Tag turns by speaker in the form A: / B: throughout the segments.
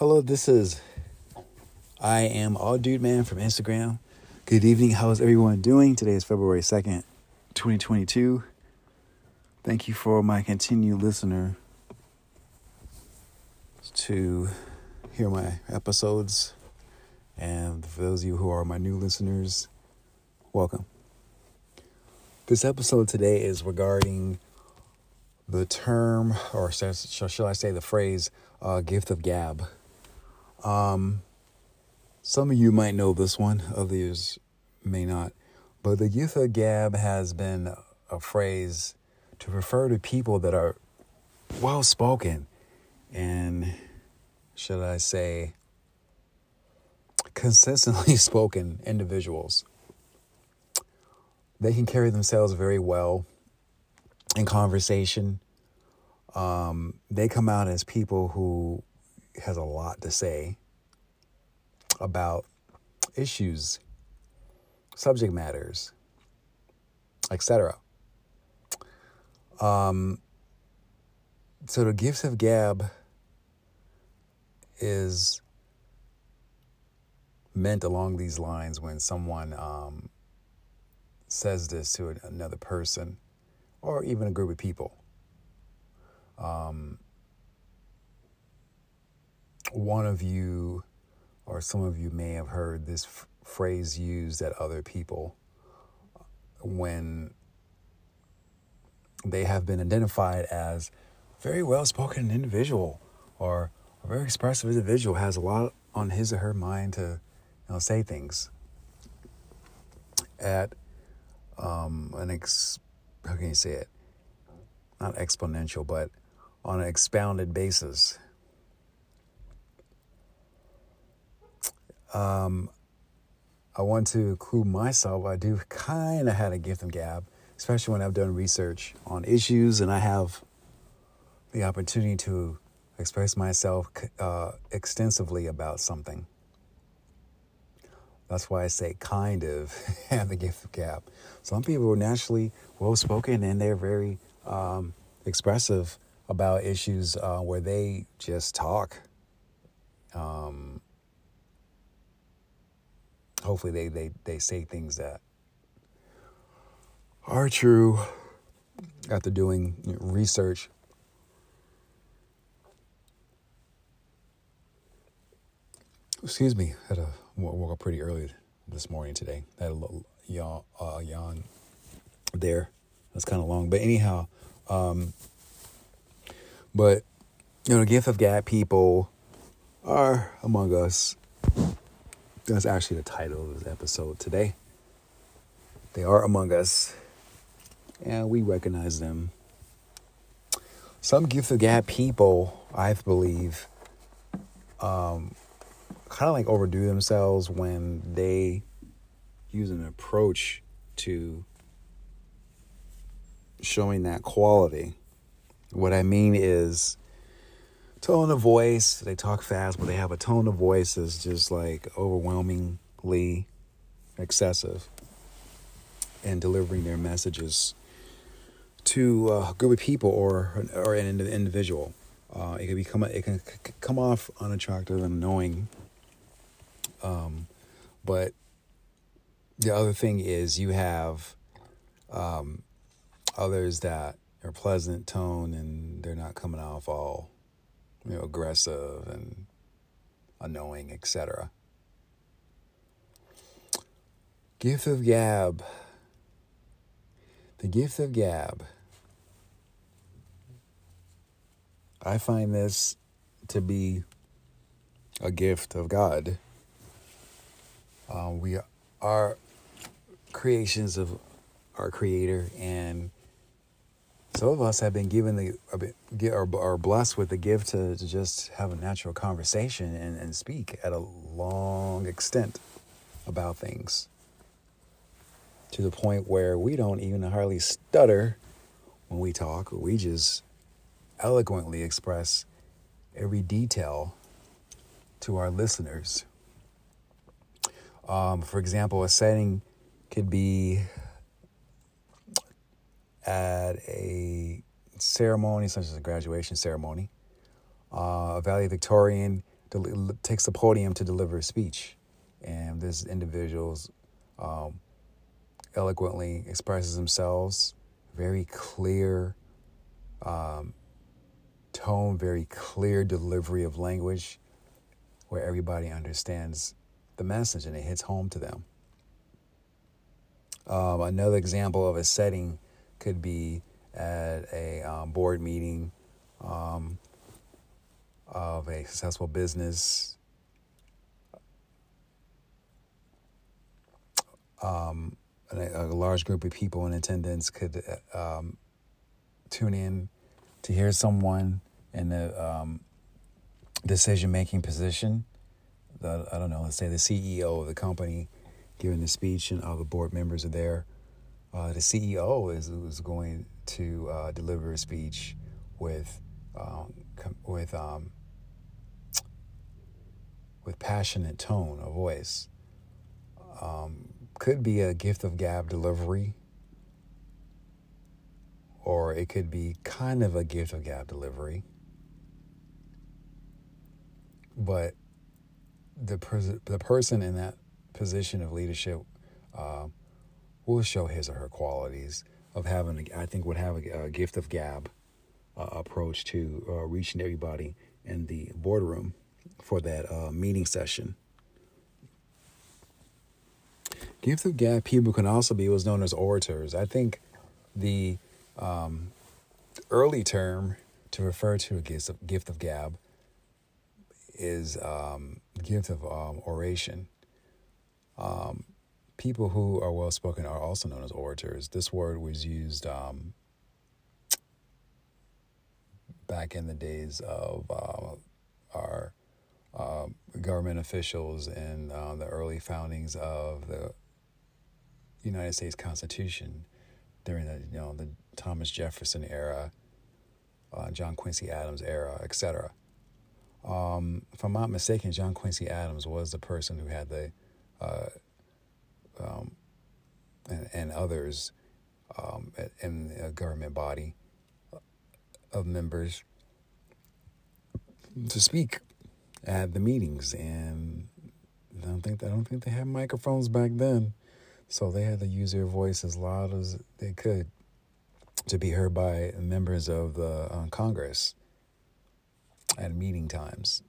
A: Hello, this is I am All Dude Man from Instagram. Good evening. How is everyone doing? Today is February 2nd, 2022. Thank you for my continued listener to hear my episodes. And for those of you who are my new listeners, welcome. This episode today is regarding the term, or shall I say the phrase, uh, gift of gab. Um, some of you might know this one, others may not. But the gift of gab has been a phrase to refer to people that are well spoken and, should I say, consistently spoken individuals. They can carry themselves very well in conversation. Um, they come out as people who has a lot to say about issues, subject matters, etc. Um, so the gifts of gab is meant along these lines when someone um, says this to another person or even a group of people. Um, one of you or some of you may have heard this f- phrase used at other people when they have been identified as very well spoken individual or a very expressive individual has a lot on his or her mind to you know, say things. At um, an ex how can you say it? Not exponential but on an expounded basis um, I want to include myself. I do kind of had a gift of gab, especially when I've done research on issues and I have the opportunity to express myself uh, extensively about something. That's why I say kind of have the gift of gab. Some people are naturally well spoken and they're very um, expressive about issues uh, where they just talk. Um, hopefully they, they, they say things that are true after doing research. Excuse me, had a woke up pretty early this morning today. I Had a little yawn, uh, yawn there. That's kind of long, but anyhow, um, but you know, the gift of gab people are among us that's actually the title of this episode today. They are among us, and we recognize them. Some gift of gab people, I believe, um, kind of like overdo themselves when they use an approach to showing that quality. What I mean is tone of voice. They talk fast, but they have a tone of voice that's just like overwhelmingly excessive in delivering their messages to a group of people or or an individual. Uh, it can become it can come off unattractive and annoying. Um, but the other thing is you have um, others that are pleasant tone and they're not coming off all you know, aggressive and annoying, etc. Gift of gab. The gift of gab. I find this to be a gift of God. Uh, we are creations of our Creator, and some of us have been given the are, blessed with the gift to, to just have a natural conversation and, and speak at a long extent about things. To the point where we don't even hardly stutter when we talk. We just eloquently express every detail to our listeners. Um, for example a setting could be at a ceremony such as a graduation ceremony. Uh, a valedictorian del- takes the podium to deliver a speech, and this individuals um, eloquently expresses themselves, very clear um, tone, very clear delivery of language, where everybody understands the message and it hits home to them. Um, another example of a setting could be at a um, board meeting um, of a successful business. Um, a, a, large group of people in attendance could um, tune in to hear someone in the um, decision making position. The, I don't know, let's say the CEO of the company giving the speech and all the board members are there. Uh, the CEO is, is going to uh, deliver a speech with um, with um, with passionate tone of voice. Um, could be a gift of gab delivery, or it could be kind of a gift of gab delivery. But the pers- the person in that position of leadership uh, will show his or her qualities of having, a, I think, would have a, a gift of gab uh, approach to uh, reaching everybody in the boardroom for that uh, meeting session. Gift of gab people can also be what's known as orators. I think the um, early term to refer to a gift of, gift of gab is um, gift of um, oration. Um, people who are well spoken are also known as orators. This word was used um, back in the days of uh, our uh, government officials and uh, the early foundings of the United States Constitution during the you know the Thomas Jefferson era, uh, John Quincy Adams era, etc. Um, if I'm not mistaken, John Quincy Adams was the person who had the uh, um, and, and, others um, in a government body of members to speak at the meetings, and I don't think I don't think they had microphones back then, so they had to use their voice as loud as they could to be heard by members of the uh, Congress at meeting times,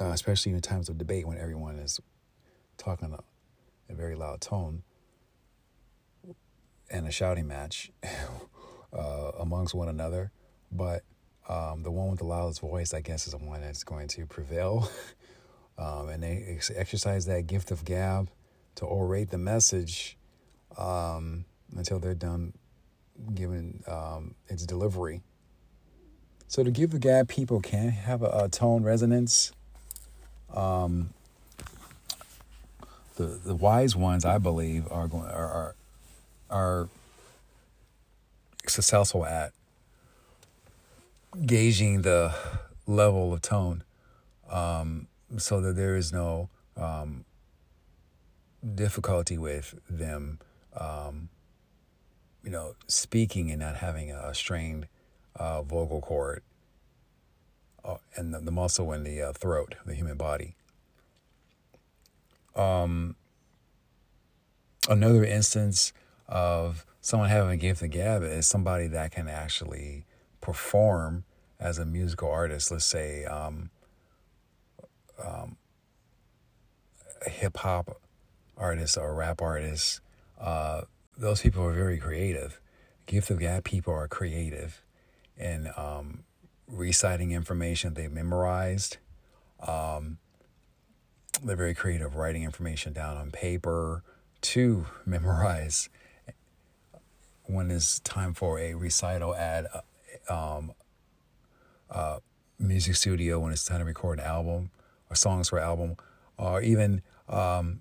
A: uh, especially in times of debate when everyone is talking a, very loud tone and a shouting match uh, amongst one another. But um, the one with the loudest voice, I guess, is the one that's going to prevail. um, and they ex- exercise that gift of gab to orate the message um, until they're done giving um, its delivery. So to give the gab, people can have a, a tone resonance. Um, the the wise ones, I believe, are going are are, are successful at gauging the level of tone, um, so that there is no um, difficulty with them, um, you know, speaking and not having a strained uh, vocal cord uh, and the, the, muscle in the uh, throat, the human body. Um, another instance of someone having a gift of gab is somebody that can actually perform as a musical artist. Let's say um, um, a hip hop artist or rap artist. Uh, those people are very creative. Gift of gab people are creative in um, reciting information they've memorized. Um, they're very creative writing information down on paper to memorize when it's time for a recital at um, a music studio when it's time to record an album or songs for album or even um,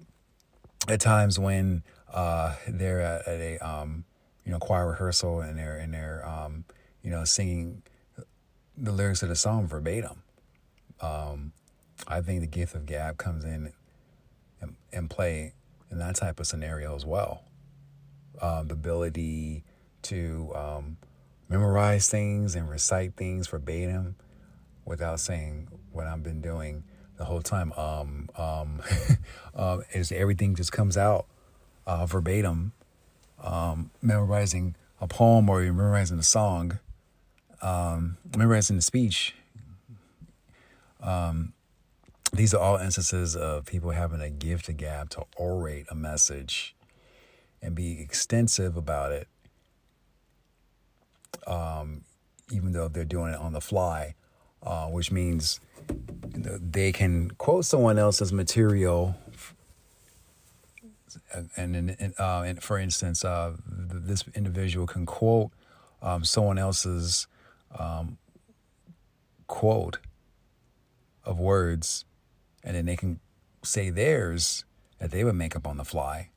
A: at times when uh, they're at, at a um, you know choir rehearsal and they're and they're um, you know singing the lyrics of the song verbatim. Um, I think the gift of gab comes in and, and play in that type of scenario as well. Um, the ability to um, memorize things and recite things verbatim without saying what I've been doing the whole time. Um, um, uh, is everything just comes out uh, verbatim, um, memorizing a poem or memorizing a song, um, memorizing a speech. Um, these are all instances of people having a gift to gab to orate a message and be extensive about it, um, even though they're doing it on the fly, uh, which means they can quote someone else's material. And, and, uh, and for instance, uh, this individual can quote um, someone else's um, quote of words and then they can say theirs that they would make up on the fly.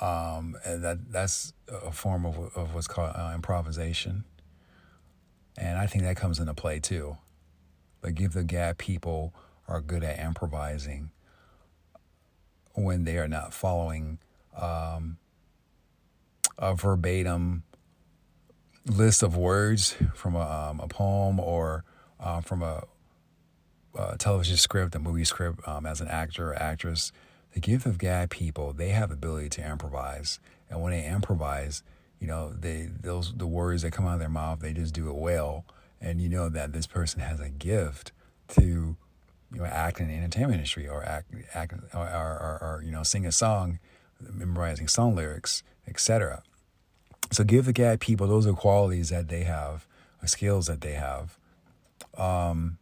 A: Um, and that that's a form of, of what's called uh, improvisation, and I think that comes into play too. The give the gab people are good at improvising when they are not following um, a verbatim list of words from a, um, a poem or uh, from a uh, television script, a movie script, um, as an actor or actress, the gift of gab people, they have the ability to improvise. And when they improvise, you know, they those the words that come out of their mouth, they just do it well. And you know that this person has a gift to, you know, act in the entertainment industry or act, act or, or, or you know, sing a song, memorizing song lyrics, etc. So give the gab people those are qualities that they have, or skills that they have. Um,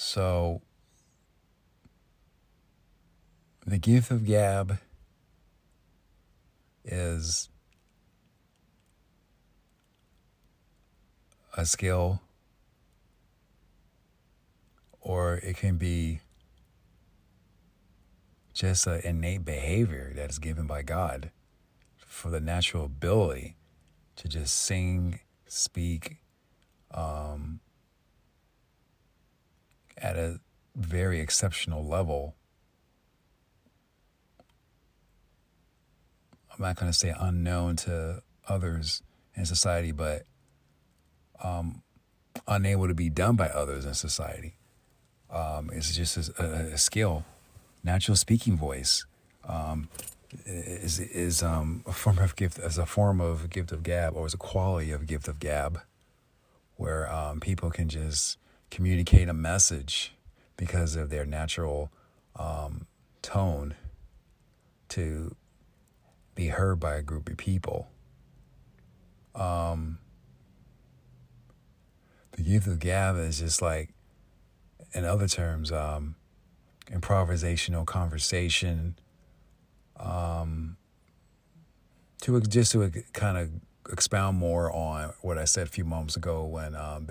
A: so, the gift of gab is a skill, or it can be just an innate behavior that is given by God for the natural ability to just sing, speak, um, at a very exceptional level. I'm not going to say unknown to others in society, but um, unable to be done by others in society. Um, it's just a, a, skill. Natural speaking voice um, is is um, a form of gift as a form of gift of gab, or as a quality of gift of gab, where um, people can just communicate a message because of their natural um, tone to be heard by a group of people. Um, the gift of gab is just like, in other terms, um, improvisational conversation. Um, to just to kind of expound more on what I said a few moments ago when um,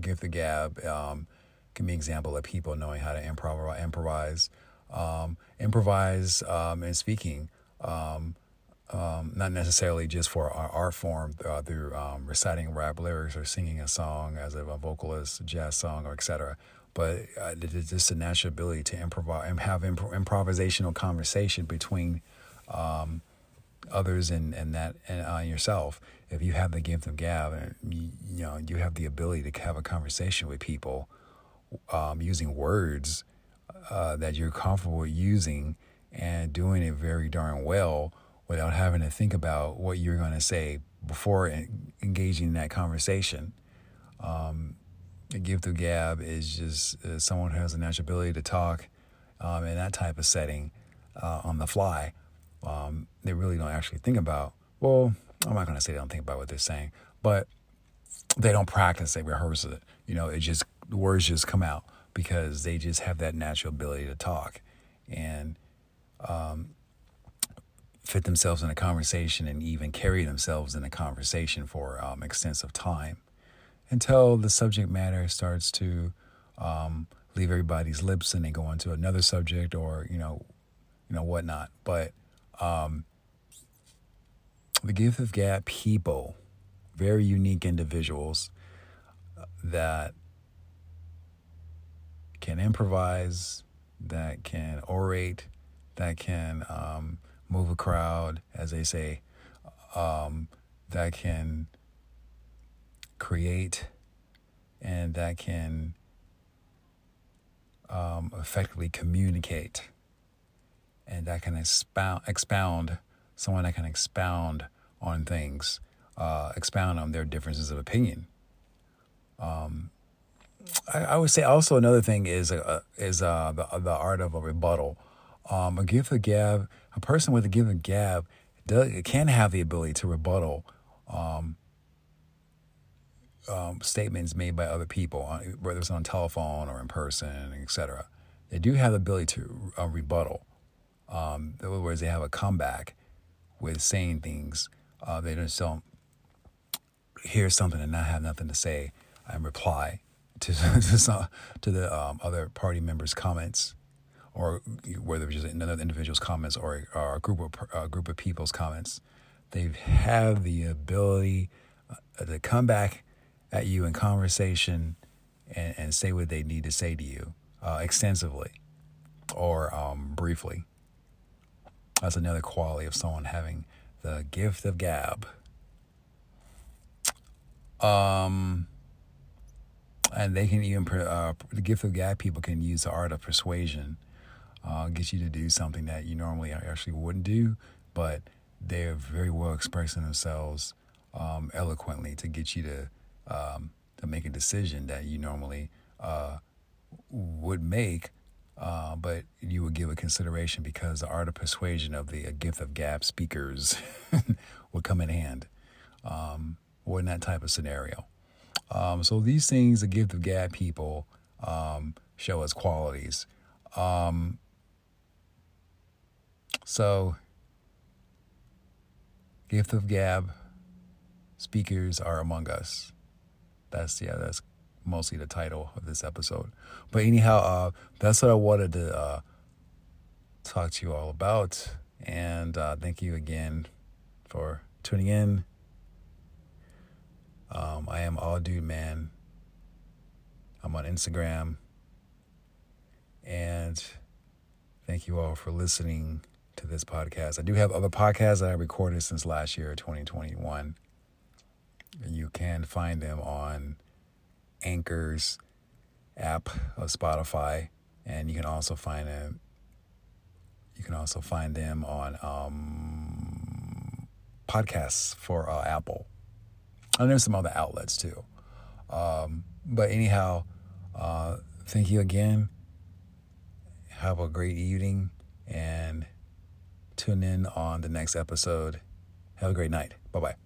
A: give the gab. Um, give me an example of people knowing how to improv- improvise, um, improvise um, in speaking. Um, um, not necessarily just for our art form uh, through reciting rap lyrics or singing a song as a, vocalist, jazz song, or etc. But uh, just a natural ability to improvise and have imp- improvisational conversation between others and, and that and uh, yourself if you have the gift of gab and you, you, know you have the ability to have a conversation with people um, using words uh, that you're comfortable using and doing it very darn well without having to think about what you're going to say before engaging in that conversation. Um, the gift of gab is just uh, someone who has a natural ability to talk um, in that type of setting uh, on the fly um, they really don't actually think about. Well, I'm not going to say they don't think about what they're saying, but they don't practice. They rehearse it. You know, it just the words just come out because they just have that natural ability to talk and um, fit themselves in a conversation and even carry themselves in a conversation for um, extensive time until the subject matter starts to um, leave everybody's lips and they go on to another subject or you know you know whatnot but um, the gift of gab people, very unique individuals that can improvise, that can orate, that can um, move a crowd, as they say, um, that can create and that can um, effectively communicate and that can expound, expound someone that can expound on things, uh, expound on their differences of opinion. Um, I, I, would say also another thing is uh, is uh, the the art of a rebuttal. Um, a gift of gab, a person with a gift gab, does, can have the ability to rebuttal um, um, statements made by other people, uh, whether it's on telephone or in person, etc. They do have the ability to uh, rebuttal. Um, in other words, they have a comeback with saying things. Uh, they just don't hear something and not have nothing to say and reply to to, to the um, other party members' comments, or whether it's just another individual's comments or, or a group of a group of people's comments. They have the ability uh, to come back at you in conversation and, and say what they need to say to you uh, extensively or um, briefly. That's another quality of someone having the gift of gab. Um, and they can even uh, the gift of gab people can use the art of persuasion, uh, get you to do something that you normally actually wouldn't do, but they're very well expressing themselves um, eloquently to get you to um, to make a decision that you normally uh, would make, uh, but you would give a consideration because the art of persuasion of the gift of gab speakers would come in hand, um, or in that type of scenario. Um, so these things, the gift of gab people um, show us qualities. Um, so, gift of gab speakers are among us. That's yeah, that's mostly the title of this episode. But anyhow, uh, that's what I wanted to uh, talk to you all about. And uh, thank you again for tuning in. Um, I am All Dude Man. I'm on Instagram. And thank you all for listening to this podcast. I do have other podcasts that I recorded since last year, 2021. You can find them on Anchor's app of Spotify, and you can also find them. You can also find them on um, podcasts for uh, Apple, and there's some other outlets too. Um, but anyhow, uh, thank you again. Have a great evening, and tune in on the next episode. Have a great night. Bye bye.